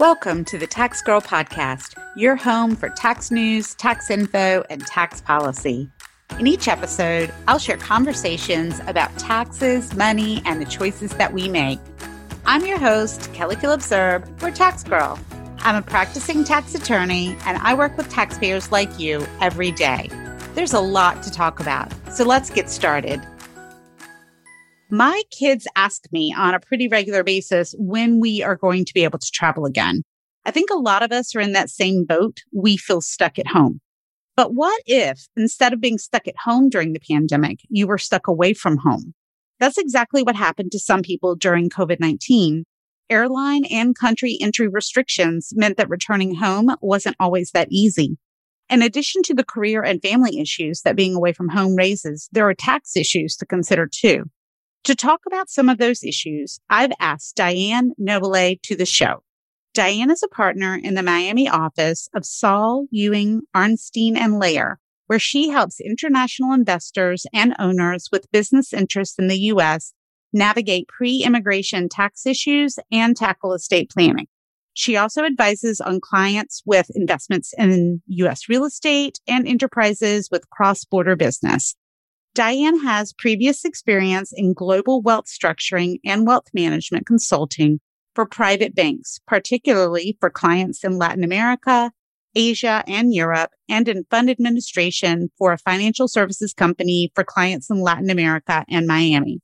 Welcome to the Tax Girl Podcast, your home for tax news, tax info, and tax policy. In each episode, I'll share conversations about taxes, money, and the choices that we make. I'm your host, Kelly Phillips Erb, or Tax Girl. I'm a practicing tax attorney, and I work with taxpayers like you every day. There's a lot to talk about, so let's get started. My kids ask me on a pretty regular basis when we are going to be able to travel again. I think a lot of us are in that same boat. We feel stuck at home. But what if instead of being stuck at home during the pandemic, you were stuck away from home? That's exactly what happened to some people during COVID 19. Airline and country entry restrictions meant that returning home wasn't always that easy. In addition to the career and family issues that being away from home raises, there are tax issues to consider too. To talk about some of those issues, I've asked Diane Noble to the show. Diane is a partner in the Miami office of Saul, Ewing, Arnstein, and Lehr, where she helps international investors and owners with business interests in the U.S. navigate pre-immigration tax issues and tackle estate planning. She also advises on clients with investments in U.S. real estate and enterprises with cross-border business. Diane has previous experience in global wealth structuring and wealth management consulting for private banks, particularly for clients in Latin America, Asia, and Europe, and in fund administration for a financial services company for clients in Latin America and Miami.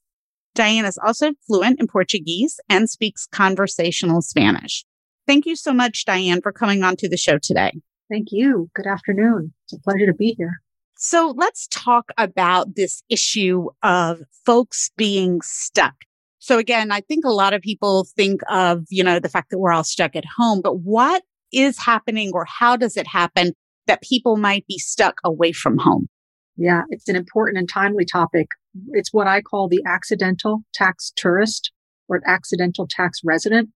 Diane is also fluent in Portuguese and speaks conversational Spanish. Thank you so much, Diane, for coming on to the show today. Thank you. Good afternoon. It's a pleasure to be here. So let's talk about this issue of folks being stuck. So again, I think a lot of people think of, you know, the fact that we're all stuck at home, but what is happening or how does it happen that people might be stuck away from home? Yeah, it's an important and timely topic. It's what I call the accidental tax tourist or accidental tax resident,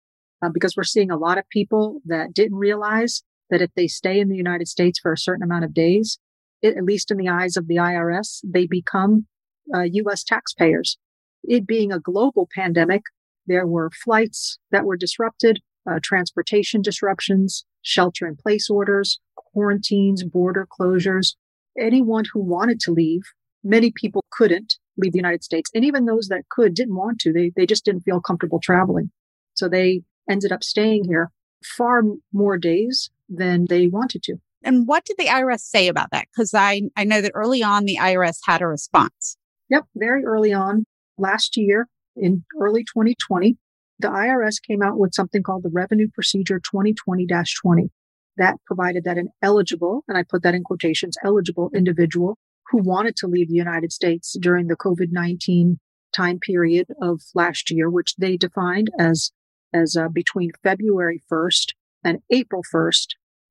uh, because we're seeing a lot of people that didn't realize that if they stay in the United States for a certain amount of days, at least in the eyes of the IRS, they become uh, U.S. taxpayers. It being a global pandemic, there were flights that were disrupted, uh, transportation disruptions, shelter in place orders, quarantines, border closures. Anyone who wanted to leave, many people couldn't leave the United States. And even those that could didn't want to. They, they just didn't feel comfortable traveling. So they ended up staying here far more days than they wanted to. And what did the IRS say about that? Because I, I know that early on the IRS had a response. Yep, very early on last year in early 2020, the IRS came out with something called the Revenue Procedure 2020 20. That provided that an eligible, and I put that in quotations, eligible individual who wanted to leave the United States during the COVID 19 time period of last year, which they defined as, as uh, between February 1st and April 1st,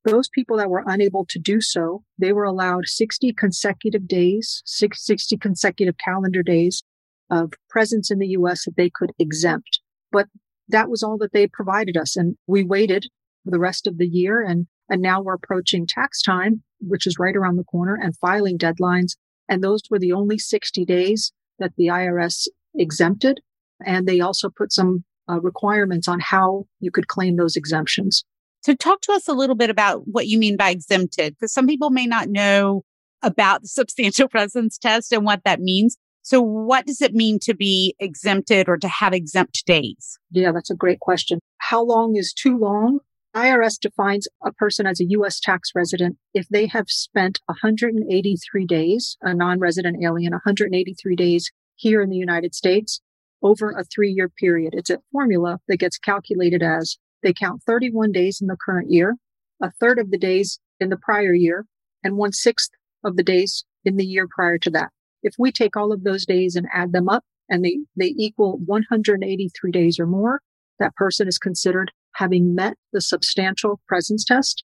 those people that were unable to do so, they were allowed 60 consecutive days, 60 consecutive calendar days of presence in the US that they could exempt. But that was all that they provided us. And we waited for the rest of the year. And, and now we're approaching tax time, which is right around the corner and filing deadlines. And those were the only 60 days that the IRS exempted. And they also put some uh, requirements on how you could claim those exemptions. So, talk to us a little bit about what you mean by exempted, because some people may not know about the substantial presence test and what that means. So, what does it mean to be exempted or to have exempt days? Yeah, that's a great question. How long is too long? IRS defines a person as a U.S. tax resident if they have spent 183 days, a non resident alien, 183 days here in the United States over a three year period. It's a formula that gets calculated as they count 31 days in the current year, a third of the days in the prior year, and one sixth of the days in the year prior to that. If we take all of those days and add them up and they, they equal 183 days or more, that person is considered having met the substantial presence test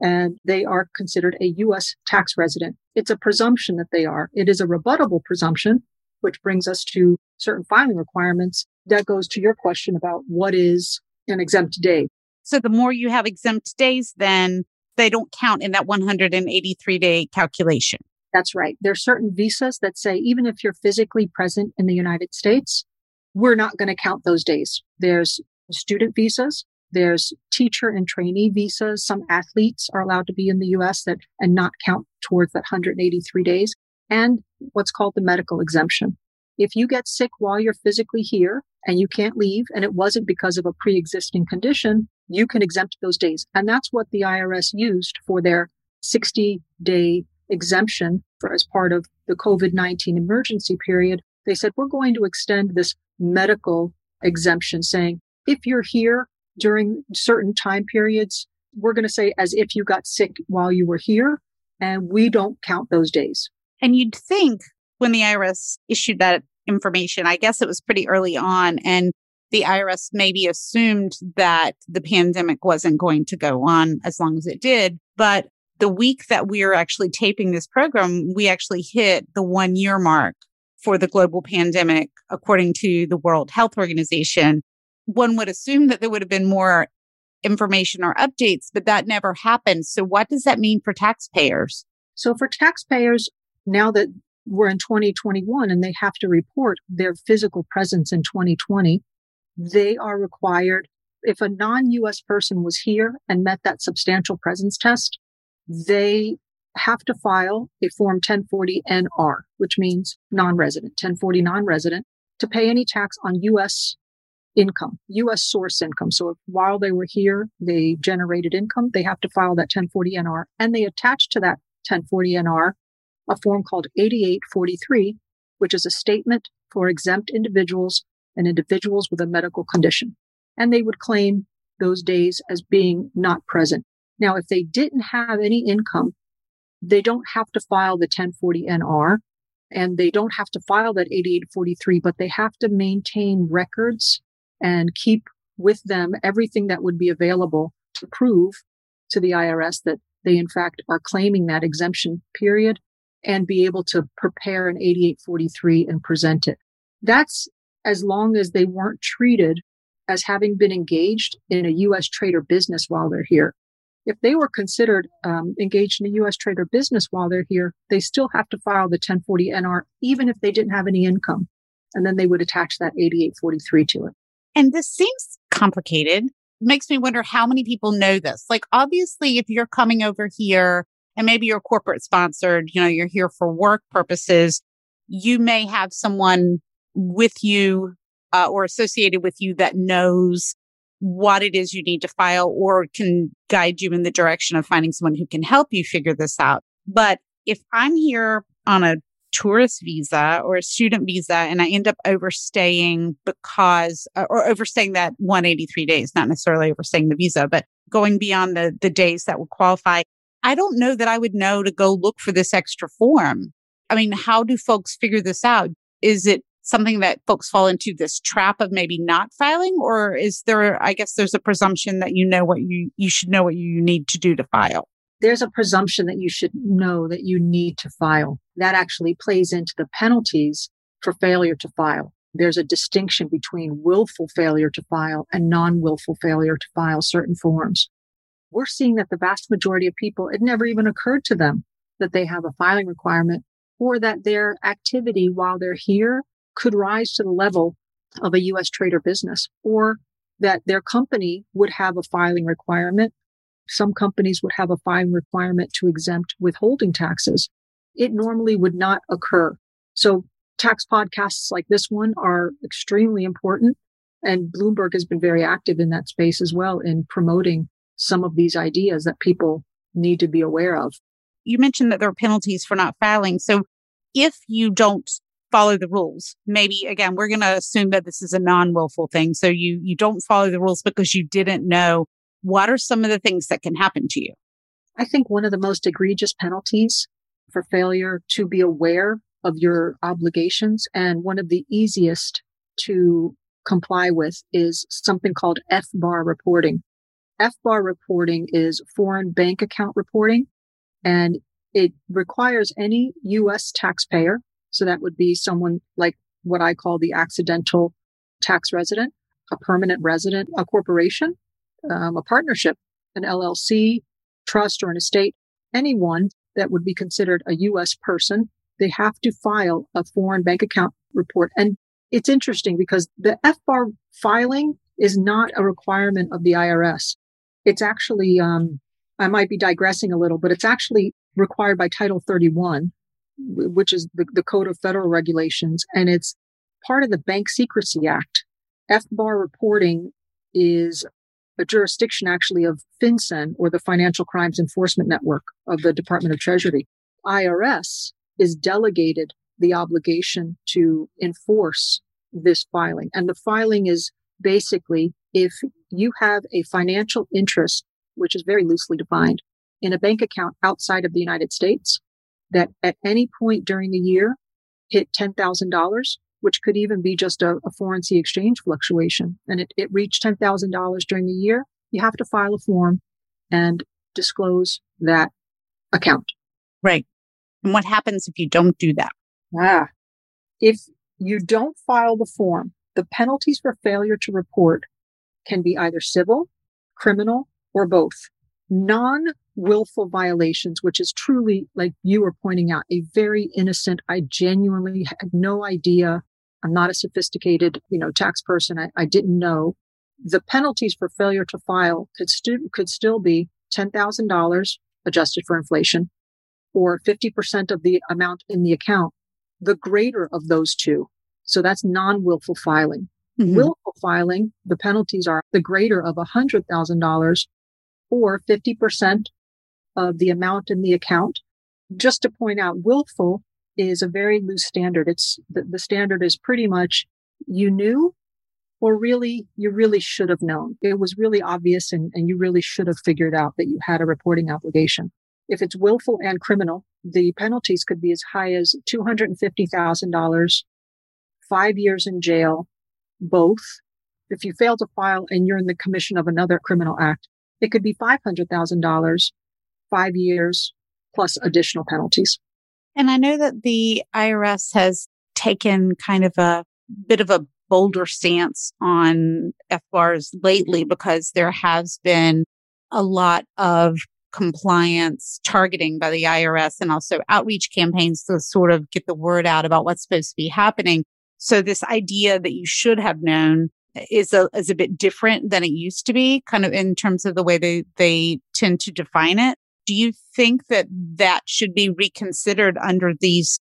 and they are considered a U.S. tax resident. It's a presumption that they are. It is a rebuttable presumption, which brings us to certain filing requirements. That goes to your question about what is an exempt day. So the more you have exempt days, then they don't count in that 183 day calculation. That's right. There are certain visas that say even if you're physically present in the United States, we're not going to count those days. There's student visas There's teacher and trainee visas. Some athletes are allowed to be in the US that and not count towards that 183 days and what's called the medical exemption. If you get sick while you're physically here and you can't leave and it wasn't because of a pre-existing condition, you can exempt those days. And that's what the IRS used for their 60 day exemption for as part of the COVID-19 emergency period. They said, we're going to extend this medical exemption saying, if you're here during certain time periods, we're going to say as if you got sick while you were here and we don't count those days. And you'd think when the IRS issued that information, I guess it was pretty early on and the IRS maybe assumed that the pandemic wasn't going to go on as long as it did. But the week that we are actually taping this program, we actually hit the one year mark for the global pandemic, according to the World Health Organization. One would assume that there would have been more information or updates, but that never happened. So what does that mean for taxpayers? So for taxpayers, now that we're in 2021 and they have to report their physical presence in 2020, they are required, if a non-US person was here and met that substantial presence test, they have to file a form 1040 NR, which means non-resident, 1040 non-resident to pay any tax on US income, US source income. So while they were here, they generated income, they have to file that 1040 NR and they attach to that 1040 NR a form called 8843, which is a statement for exempt individuals and individuals with a medical condition. And they would claim those days as being not present. Now, if they didn't have any income, they don't have to file the 1040 NR and they don't have to file that 8843, but they have to maintain records and keep with them everything that would be available to prove to the IRS that they in fact are claiming that exemption period and be able to prepare an 8843 and present it. That's as long as they weren't treated as having been engaged in a U.S. trade or business while they're here. If they were considered um, engaged in a U.S. trade or business while they're here, they still have to file the 1040 NR, even if they didn't have any income. And then they would attach that 8843 to it. And this seems complicated. Makes me wonder how many people know this. Like, obviously, if you're coming over here and maybe you're corporate sponsored, you know, you're here for work purposes, you may have someone with you uh, or associated with you that knows what it is you need to file or can guide you in the direction of finding someone who can help you figure this out. But if I'm here on a tourist visa or a student visa and I end up overstaying because, uh, or overstaying that 183 days, not necessarily overstaying the visa, but going beyond the, the days that would qualify, I don't know that I would know to go look for this extra form. I mean, how do folks figure this out? Is it something that folks fall into this trap of maybe not filing or is there i guess there's a presumption that you know what you you should know what you need to do to file there's a presumption that you should know that you need to file that actually plays into the penalties for failure to file there's a distinction between willful failure to file and non-willful failure to file certain forms we're seeing that the vast majority of people it never even occurred to them that they have a filing requirement or that their activity while they're here could rise to the level of a U.S. trade or business, or that their company would have a filing requirement. Some companies would have a filing requirement to exempt withholding taxes. It normally would not occur. So tax podcasts like this one are extremely important. And Bloomberg has been very active in that space as well in promoting some of these ideas that people need to be aware of. You mentioned that there are penalties for not filing. So if you don't follow the rules. Maybe again, we're going to assume that this is a non-willful thing. So you, you don't follow the rules because you didn't know. What are some of the things that can happen to you? I think one of the most egregious penalties for failure to be aware of your obligations and one of the easiest to comply with is something called FBAR reporting. FBAR reporting is foreign bank account reporting and it requires any U.S. taxpayer so that would be someone like what I call the accidental tax resident, a permanent resident, a corporation, um, a partnership, an LLC, trust, or an estate, anyone that would be considered a U.S. person. They have to file a foreign bank account report. And it's interesting because the FBAR filing is not a requirement of the IRS. It's actually, um, I might be digressing a little, but it's actually required by Title 31, which is the, the Code of Federal Regulations, and it's part of the Bank Secrecy Act. FBAR reporting is a jurisdiction actually of FinCEN or the Financial Crimes Enforcement Network of the Department of Treasury. IRS is delegated the obligation to enforce this filing. And the filing is basically if you have a financial interest, which is very loosely defined, in a bank account outside of the United States that at any point during the year hit $10,000, which could even be just a, a, foreign exchange fluctuation, and it, it reached $10,000 during the year, you have to file a form and disclose that account. Right. And what happens if you don't do that? Ah, if you don't file the form, the penalties for failure to report can be either civil, criminal, or both. Non willful violations, which is truly, like you were pointing out, a very innocent, I genuinely had no idea. I'm not a sophisticated, you know, tax person. I, I didn't know. The penalties for failure to file could, st- could still be $10,000 adjusted for inflation or 50% of the amount in the account the greater of those two. So that's non-willful filing. Mm-hmm. Willful filing, the penalties are the greater of $100,000 or 50% of the amount in the account. Just to point out, willful is a very loose standard. It's the, the standard is pretty much you knew or really you really should have known. It was really obvious and, and you really should have figured out that you had a reporting obligation. If it's willful and criminal, the penalties could be as high as $250,000, five years in jail, both. If you fail to file and you're in the commission of another criminal act, it could be $500,000, five years plus additional penalties. And I know that the IRS has taken kind of a bit of a bolder stance on FBARs lately because there has been a lot of compliance targeting by the IRS and also outreach campaigns to sort of get the word out about what's supposed to be happening. So this idea that you should have known eh, is a, is a bit different than it used to be, kind of in terms of the way they, they tend to define it. Do you think that that should be reconsidered under these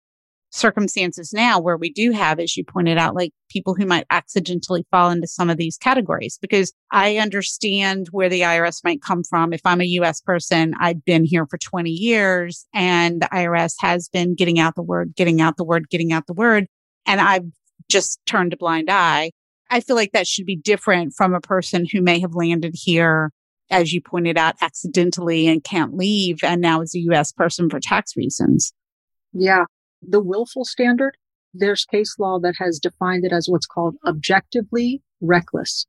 circumstances now where we do have, as you pointed out, like people who might accidentally fall into some of these categories. Because I understand where the IRS might come from. If I'm a US person, I've been here for 20 years and the IRS has been getting out the word, getting out the word, getting out the word. And I've just turned a blind eye. I feel like that should be different from a person who may have landed here, as you pointed out, accidentally and can't leave and now is a US person for tax reasons. Yeah the willful standard, there's case law that has defined it as what's called objectively reckless.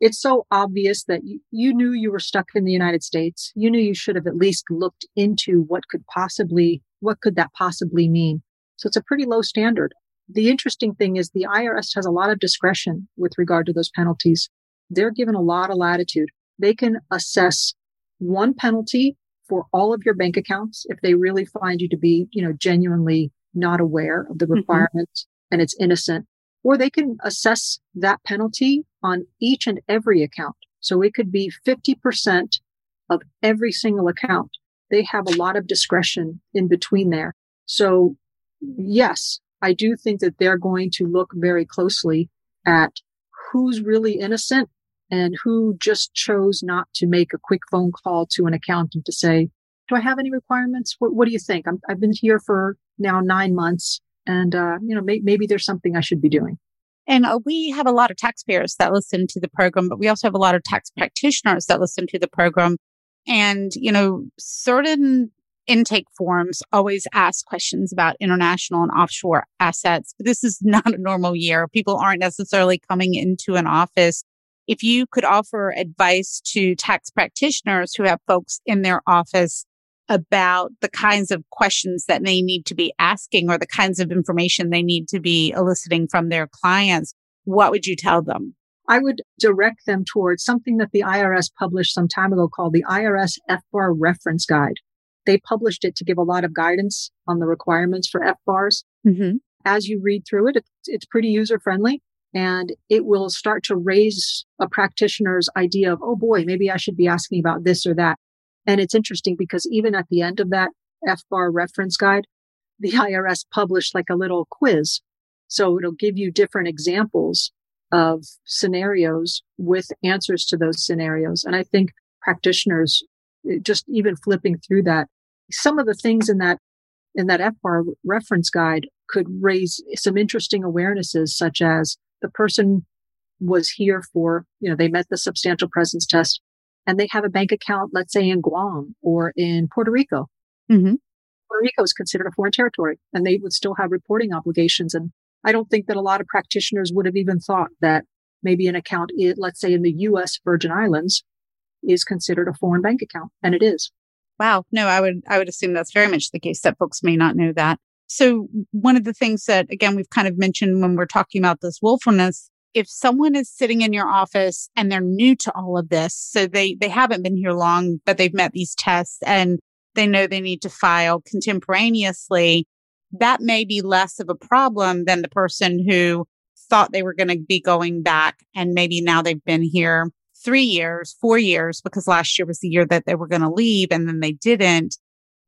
It's so obvious that you, you knew you were stuck in the United States. You knew you should have at least looked into what could possibly, what could that possibly mean? So it's a pretty low standard. The interesting thing is the IRS has a lot of discretion with regard to those penalties. They're given a lot of latitude. They can assess one penalty for all of your bank accounts if they really find you to be, you know, genuinely not aware of the requirements mm-hmm. and it's innocent, or they can assess that penalty on each and every account. So it could be 50% of every single account. They have a lot of discretion in between there. So yes, I do think that they're going to look very closely at who's really innocent and who just chose not to make a quick phone call to an accountant to say, do I have any requirements? What, what do you think? i have been here for now nine months and, uh, you know, may, maybe there's something I should be doing. And uh, we have a lot of taxpayers that listen to the program, but we also have a lot of tax practitioners that listen to the program. And, you know, certain intake forms always ask questions about international and offshore assets. But this is not a normal year. People aren't necessarily coming into an office. If you could offer advice to tax practitioners who have folks in their office about the kinds of questions that they need to be asking or the kinds of information they need to be eliciting from their clients, what would you tell them? I would direct them towards something that the IRS published some time ago called the IRS FBAR Reference Guide. They published it to give a lot of guidance on the requirements for FBARs. Mm-hmm. As you read through it, it's, it's pretty user friendly. and it will start to raise a practitioner's idea of, oh boy, maybe I should be asking about this or that. And it's interesting because even at the end of that FBAR reference guide, the IRS published like a little quiz. So it'll give you different examples of scenarios with answers to those scenarios. And I think practitioners eh, just even flipping through that, some of the things in that, in that FBAR reference guide could raise some interesting awarenesses, such as the person was here for, you know, they met the substantial presence test and they have a bank account, let's say in Guam or in Puerto Rico. Mm-hmm. Puerto Rico is considered a foreign territory and they would still have reporting obligations. And I don't think that a lot of practitioners would have even thought that maybe an account, let's say in the U.S. Virgin Islands, is considered a foreign bank account, and it is. Wow. No, I would I would assume that's very much the case that folks may not know that. So one of the things that again we've kind of mentioned when we're talking about this willfulness, if someone is sitting in your office and they're new to all of this, so they they haven't been here long, but they've met these tests and they know they need to file contemporaneously, that may be less of a problem than the person who thought they were going to be going back and maybe now they've been here three years, four years, because last year was the year that they were going to leave and then they didn't.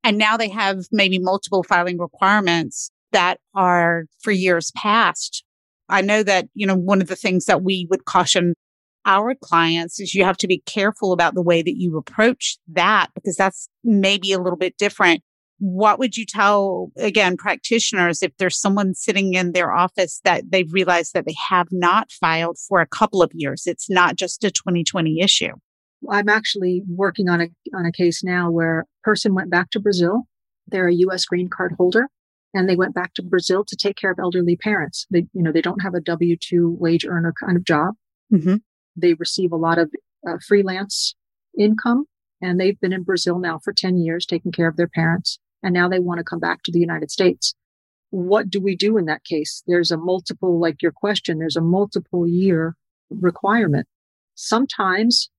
And now they have maybe multiple filing requirements that are for years past. I know that, you know, one of the things that we would caution our clients is you have to be careful about the way that you approach that because that's maybe a little bit different. What would you tell again practitioners if there's someone sitting in their office that they've realized that they have not filed for a couple of years? It's not just a 2020 issue. I'm actually working on a on a case now where a person went back to Brazil. They're a US green card holder and they went back to Brazil to take care of elderly parents. They, you know, they don't have a W 2 wage earner kind of job. Mm-hmm. They receive a lot of uh, freelance income and they've been in Brazil now for 10 years taking care of their parents. And now they want to come back to the United States. What do we do in that case? There's a multiple, like your question, there's a multiple year requirement. Sometimes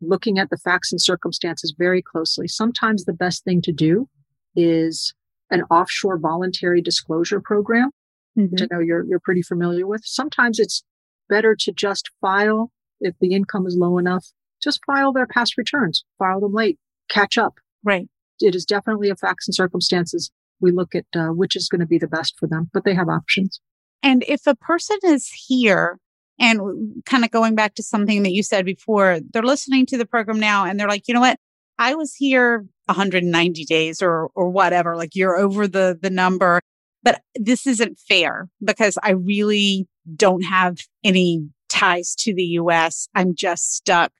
looking at the facts and circumstances very closely, sometimes the best thing to do is an offshore voluntary disclosure program, mm-hmm. which I know you're, you're pretty familiar with. Sometimes it's better to just file if the income is low enough, just file their past returns, file them late, catch up. Right. It is definitely a facts and circumstances. We look at uh, which is going to be the best for them, but they have options. And if a person is here and kind of going back to something that you said before, they're listening to the program now and they're like, you know what? I was here 190 days or, or whatever, like you're over the, the number, but this isn't fair because I really don't have any ties to the US. I'm just stuck.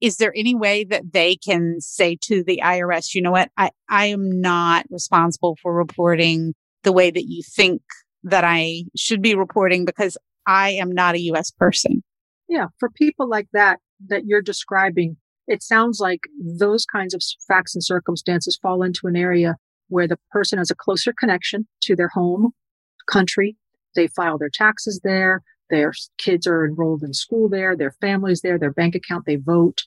Is there any way that they can say to the IRS, you know what? I, I am not responsible for reporting the way that you think that I should be reporting because I am not a US person. Yeah. For people like that, that you're describing, it sounds like those kinds of facts and circumstances fall into an area where the person has a closer connection to their home country. They file their taxes there. Their kids are enrolled in school there, their families there, their bank account, they vote.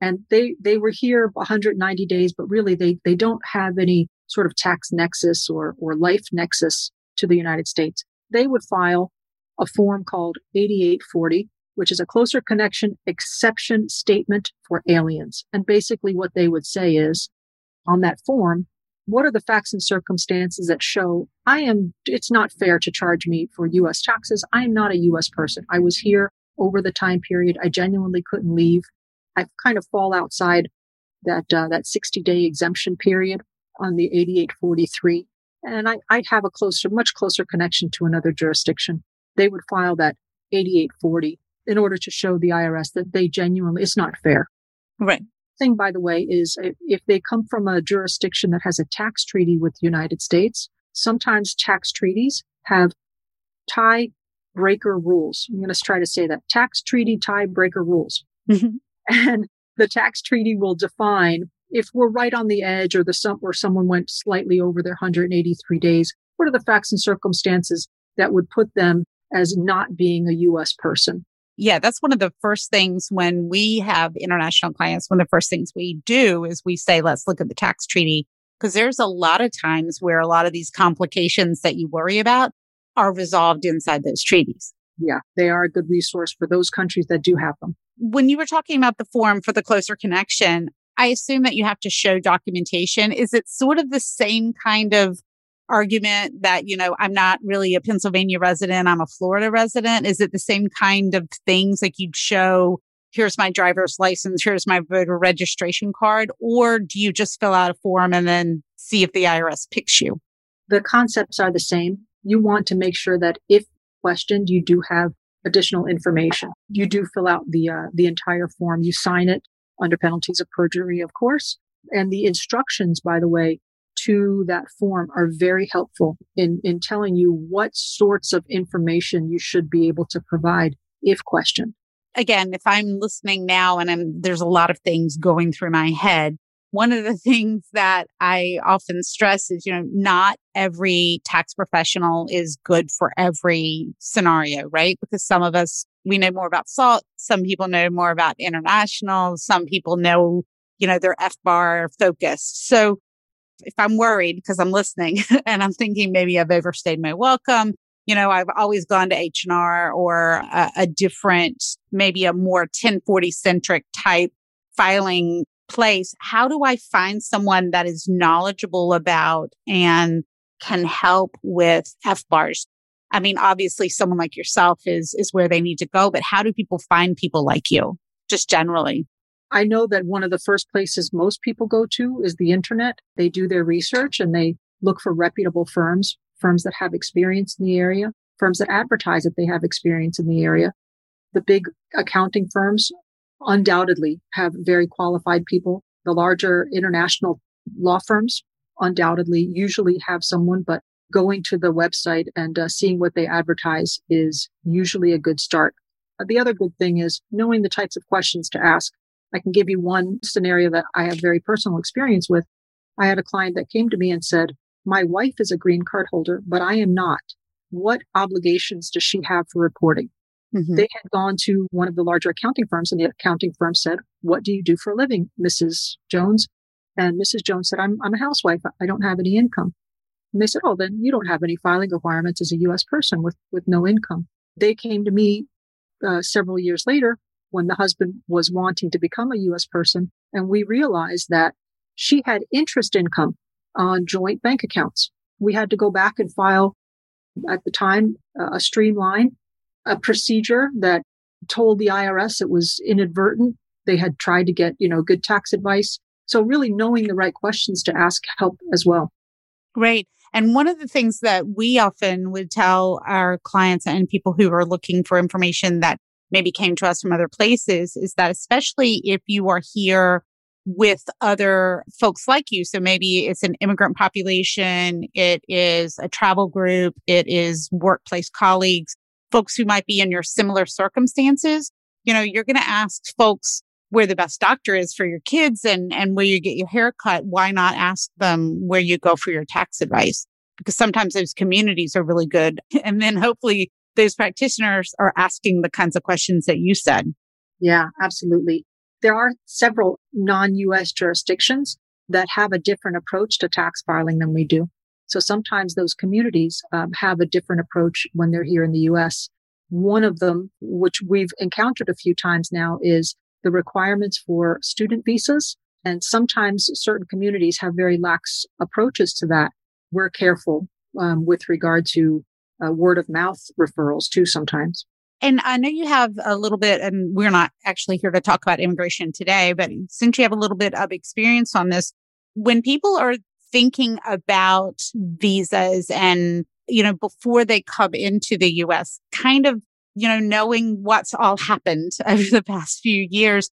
And they, they were here 190 days, but really they, they don't have any sort of tax nexus or, or life nexus to the United States. They would file a form called 8840, which is a closer connection exception statement for aliens. And basically what they would say is on that form, what are the facts and circumstances that show I am, it's not fair to charge me for US taxes. I am not a US person. I was here over the time period. I genuinely couldn't leave. I kind of fall outside that, uh, that 60 day exemption period on the 8843. And I, I have a closer, much closer connection to another jurisdiction. They would file that 8840 in order to show the IRS that they genuinely, it's not fair. Right thing, by the way, is if they come from a jurisdiction that has a tax treaty with the United States, sometimes tax treaties have tie breaker rules. I'm going to try to say that tax treaty tie breaker rules. Mm-hmm. And the tax treaty will define if we're right on the edge or the some or someone went slightly over their 183 days, what are the facts and circumstances that would put them as not being a US person? Yeah, that's one of the first things when we have international clients. One of the first things we do is we say, let's look at the tax treaty. Because there's a lot of times where a lot of these complications that you worry about are resolved inside those treaties. yeah, they are a good resource for those countries that do have them. When you were talking about the form for the closer connection, I assume that you have to show documentation. Is it sort of the same kind of argument that, you know, I'm not really a Pennsylvania resident, I'm a Florida resident? Is it the same kind of things like you'd show, here's my driver's license, here's my voter registration card? Or do you just fill out a form and then see if the IRS picks you? The concepts are the same. You want to make sure that if questioned, you do have additional information. You do fill out the uh, the entire form. You sign it under penalties of perjury, of course. And the instructions, by the way, to that form are very helpful in, in telling you what sorts of information you should be able to provide if questioned. Again, if I'm listening now and I'm, there's a lot of things going through my head, one of the things that I often stress is, you know, not every tax professional is good for every scenario, right? Because some of us, we know more about SALT. Some people know more about international. Some people know, you know, they're bar focused. So if I'm worried because I'm listening and I'm thinking maybe I've overstayed my welcome, you know, I've always gone to H&R or a, a different, maybe a more 1040 centric type filing place. How do I find someone that is knowledgeable about and can help with FBARs? I mean, obviously someone like yourself is, is where they need to go, but how do people find people like you just generally? I know that one of the first places most people go to is the internet. They do their research and they look for reputable firms, firms that have experience in the area, firms that advertise that they have experience in the area. The big accounting firms undoubtedly have very qualified people. The larger international law firms undoubtedly usually have someone, but going to the website and uh, seeing what they advertise is usually a good start. The other good thing is knowing the types of questions to ask. I can give you one scenario that I have very personal experience with. I had a client that came to me and said, my wife is a green card holder, but I am not. What obligations does she have for reporting? Mm-hmm. They had gone to one of the larger accounting firms and the accounting firm said, what do you do for a living, Mrs. Jones? And Mrs. Jones said, I'm, I'm a housewife. I don't have any income. And they said, Oh, then you don't have any filing requirements as a U.S. person with, with no income. They came to me uh, several years later when the husband was wanting to become a U.S. person. And we realized that she had interest income on joint bank accounts. We had to go back and file at the time a streamline, a procedure that told the IRS it was inadvertent. They had tried to get, you know, good tax advice. So really knowing the right questions to ask help as well. Great. And one of the things that we often would tell our clients and people who are looking for information that maybe came to us from other places is that especially if you are here with other folks like you. So maybe it's an immigrant population. It is a travel group. It is workplace colleagues, folks who might be in your similar circumstances. You know, you're going to ask folks where the best doctor is for your kids and, and where you get your hair cut. Why not ask them where you go for your tax advice? Because sometimes those communities are really good. And then hopefully those practitioners are asking the kinds of questions that you said. Yeah, absolutely. There are several non-US jurisdictions that have a different approach to tax filing than we do. So sometimes those communities um, have a different approach when they're here in the US. One of them, which we've encountered a few times now, is the requirements for student visas. And sometimes certain communities have very lax approaches to that. We're careful um, with regard to uh, word of mouth referrals too sometimes. And I know you have a little bit, and we're not actually here to talk about immigration today, but since you have a little bit of experience on this, when people are thinking about visas and, you know, before they come into the US, kind of, you know, knowing what's all happened over the past few years,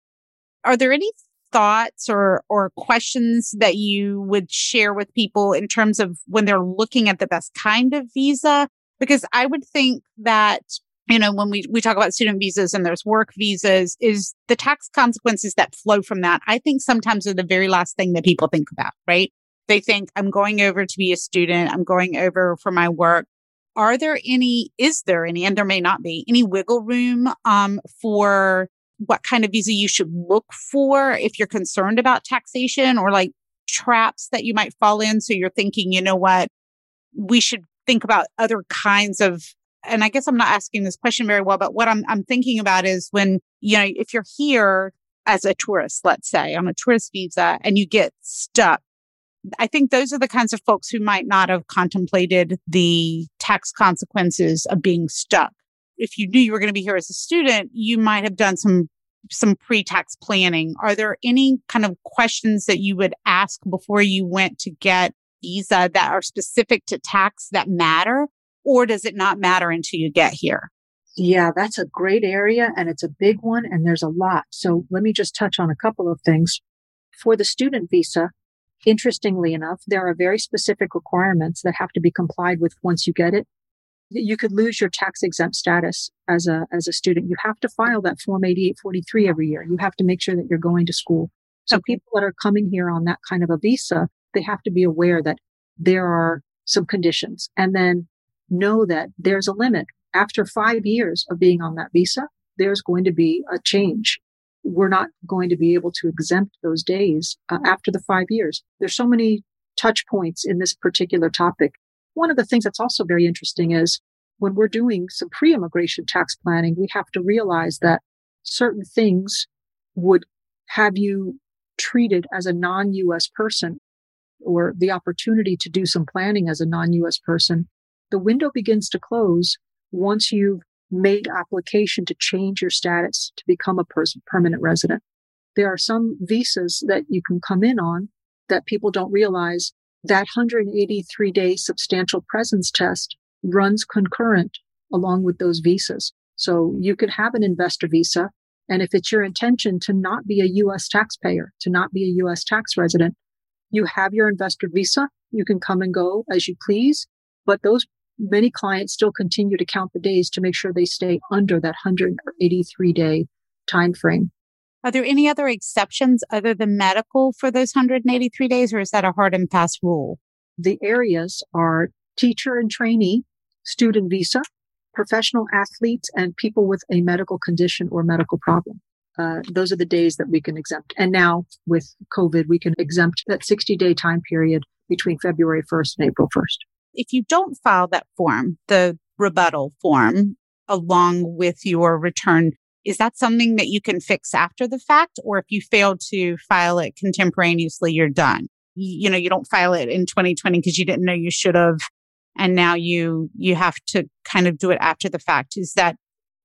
are there any thoughts or or questions that you would share with people in terms of when they're looking at the best kind of visa because I would think that you know, when we, we talk about student visas and there's work visas, is the tax consequences that flow from that, I think sometimes are the very last thing that people think about, right? They think, I'm going over to be a student. I'm going over for my work. Are there any, is there any, and there may not be any wiggle room, um, for what kind of visa you should look for if you're concerned about taxation or like traps that you might fall in? So you're thinking, you know what? We should think about other kinds of and I guess I'm not asking this question very well, but what I'm, I'm thinking about is when, you know, if you're here as a tourist, let's say on a tourist visa and you get stuck, I think those are the kinds of folks who might not have contemplated the tax consequences of being stuck. If you knew you were going to be here as a student, you might have done some some pre-tax planning. Are there any kind of questions that you would ask before you went to get visa that are specific to tax that matter? Or does it not matter until you get here? Yeah, that's a great area and it's a big one and there's a lot. So let me just touch on a couple of things. For the student visa, interestingly enough, there are very specific requirements that have to be complied with once you get it. You could lose your tax exempt status as a, as a student. You have to file that form 8843 every year. You have to make sure that you're going to school. So okay. people that are coming here on that kind of a visa, they have to be aware that there are some conditions and then know that there's a limit. After five years of being on that visa, there's going to be a change. We're not going to be able to exempt those days uh, after the five years. There's so many touch points in this particular topic. One of the things that's also very interesting is when we're doing some pre-immigration tax planning, we have to realize that certain things would have you treated as a non-US person or the opportunity to do some planning as a non-US person, the window begins to close once you've made application to change your status to become a person, permanent resident. There are some visas that you can come in on that people don't realize that 183 day substantial presence test runs concurrent along with those visas. So you could have an investor visa. And if it's your intention to not be a U.S. taxpayer, to not be a U.S. tax resident, you have your investor visa. You can come and go as you please, but those many clients still continue to count the days to make sure they stay under that 183 day time frame. Are there any other exceptions other than medical for those 183 days, or is that a hard and fast rule? The areas are teacher and trainee, student visa, professional athletes, and people with a medical condition or medical problem uh, those are the days that we can exempt. And now with COVID, we can exempt that 60 day time period between February 1st and April 1st. If you don't file that form, the rebuttal form along with your return, is that something that you can fix after the fact? Or if you fail to file it contemporaneously, you're done. You, you know, you don't file it in 2020 because you didn't know you should have. And now you, you have to kind of do it after the fact. Is that,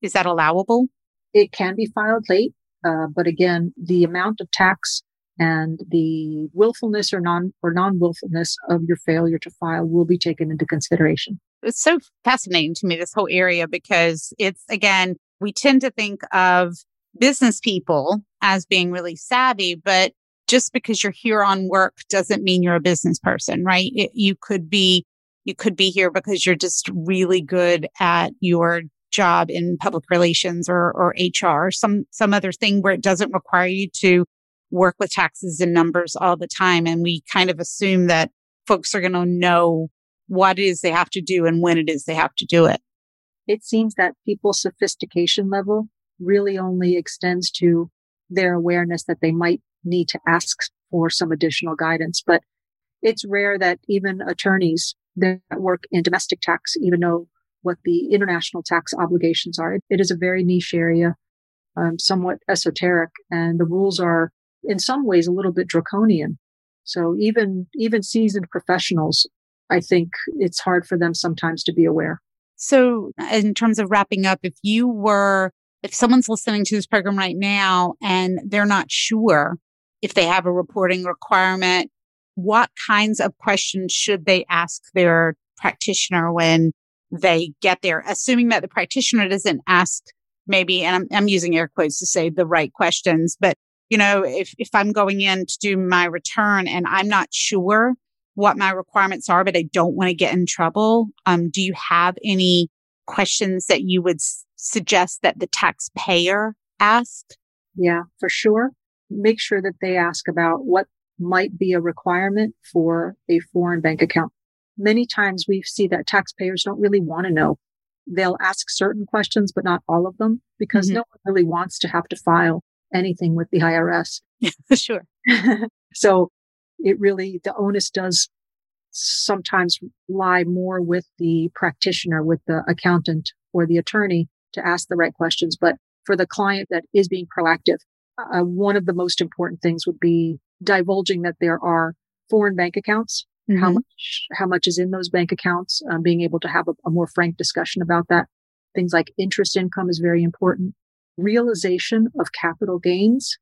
is that allowable? It can be filed late. Uh, but again, the amount of tax and the willfulness or non or non-willfulness of your failure to file will be taken into consideration. It's so fascinating to me this whole area because it's again we tend to think of business people as being really savvy, but just because you're here on work doesn't mean you're a business person, right? It, you could be you could be here because you're just really good at your job in public relations or, or HR, some, some other thing where it doesn't require you to work with taxes and numbers all the time. And we kind of assume that folks are going to know what it is they have to do and when it is they have to do it. It seems that people's sophistication level really only extends to their awareness that they might need to ask for some additional guidance. But it's rare that even attorneys that work in domestic tax, even though what the international tax obligations are. It is a very niche area, um, somewhat esoteric, and the rules are in some ways a little bit draconian. So even even seasoned professionals, I think it's hard for them sometimes to be aware. So in terms of wrapping up, if you were if someone's listening to this program right now and they're not sure if they have a reporting requirement, what kinds of questions should they ask their practitioner when they get there, assuming that the practitioner doesn't ask maybe, and I'm, I'm using air quotes to say the right questions, but you know, if, if I'm going in to do my return and I'm not sure what my requirements are, but I don't want to get in trouble, um, do you have any questions that you would s- suggest that the taxpayer ask? Yeah, for sure. Make sure that they ask about what might be a requirement for a foreign bank account many times we see that taxpayers don't really want to know. They'll ask certain questions, but not all of them because mm-hmm. no one really wants to have to file anything with the IRS. sure. so it really, the onus does sometimes lie more with the practitioner, with the accountant or the attorney to ask the right questions. But for the client that is being proactive, uh, one of the most important things would be divulging that there are foreign bank accounts, mm-hmm. how much, how much is in those bank accounts, um, being able to have a, a more frank discussion about that. Things like interest income is very important. Realization of capital gains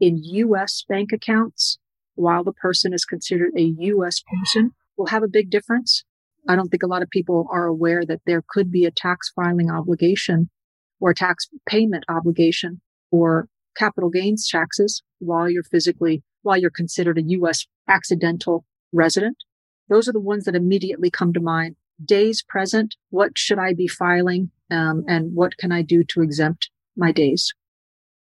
in U.S. bank accounts while the person is considered a U.S. person will have a big difference. I don't think a lot of people are aware that there could be a tax filing obligation or a tax payment obligation for capital gains taxes while you're physically, while you're considered a U.S. accidental resident. Those are the ones that immediately come to mind. Days present. What should I be filing? Um, and what can I do to exempt my days?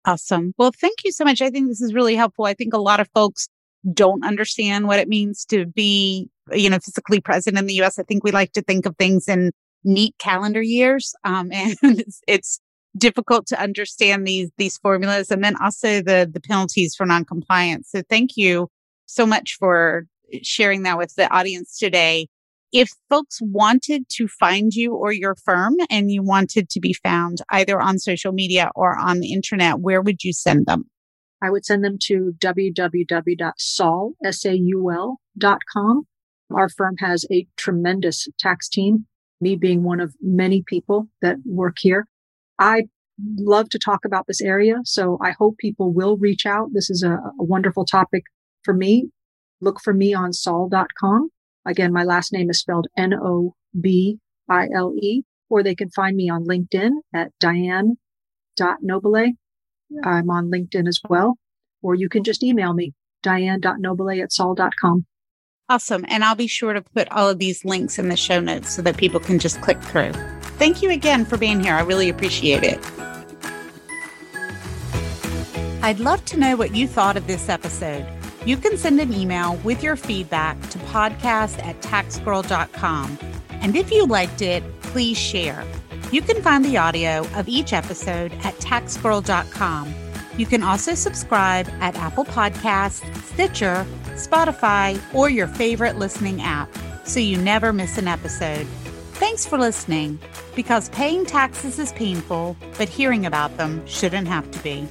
Awesome. Well, thank you so much. I think this is really helpful. I think a lot of folks don't understand what it means to be, you know, physically present in the US. I think we like to think of things in neat calendar years. Um, and it's, it's, difficult to understand these, these formulas and then also the, the penalties for noncompliance. So thank you so much for sharing that with the audience today. If folks wanted to find you or your firm and you wanted to be found either on social media or on the internet, where would you send them? I would send them to www.saul.com. Our firm has a tremendous tax team, me being one of many people that work here. I love to talk about this area, so I hope people will reach out. This is a, a wonderful topic for me. Look for me on saul.com. Again, my last name is spelled N-O-B-I-L-E, or they can find me on LinkedIn at diane.nobile. I'm on LinkedIn as well. Or you can just email me, diane.nobile at saul.com. Awesome. And I'll be sure to put all of these links in the show notes so that people can just click through. Thank you again for being here. I really appreciate it. I'd love to know what you thought of this episode. You can send an email with your feedback to podcast at taxgirl.com. And if you liked it, please share. You can find the audio of each episode at taxgirl.com. You can also subscribe at Apple Podcasts, Stitcher, Spotify, or your favorite listening app so you never miss an episode. Thanks for listening because paying taxes is painful, but hearing about them shouldn't have to be.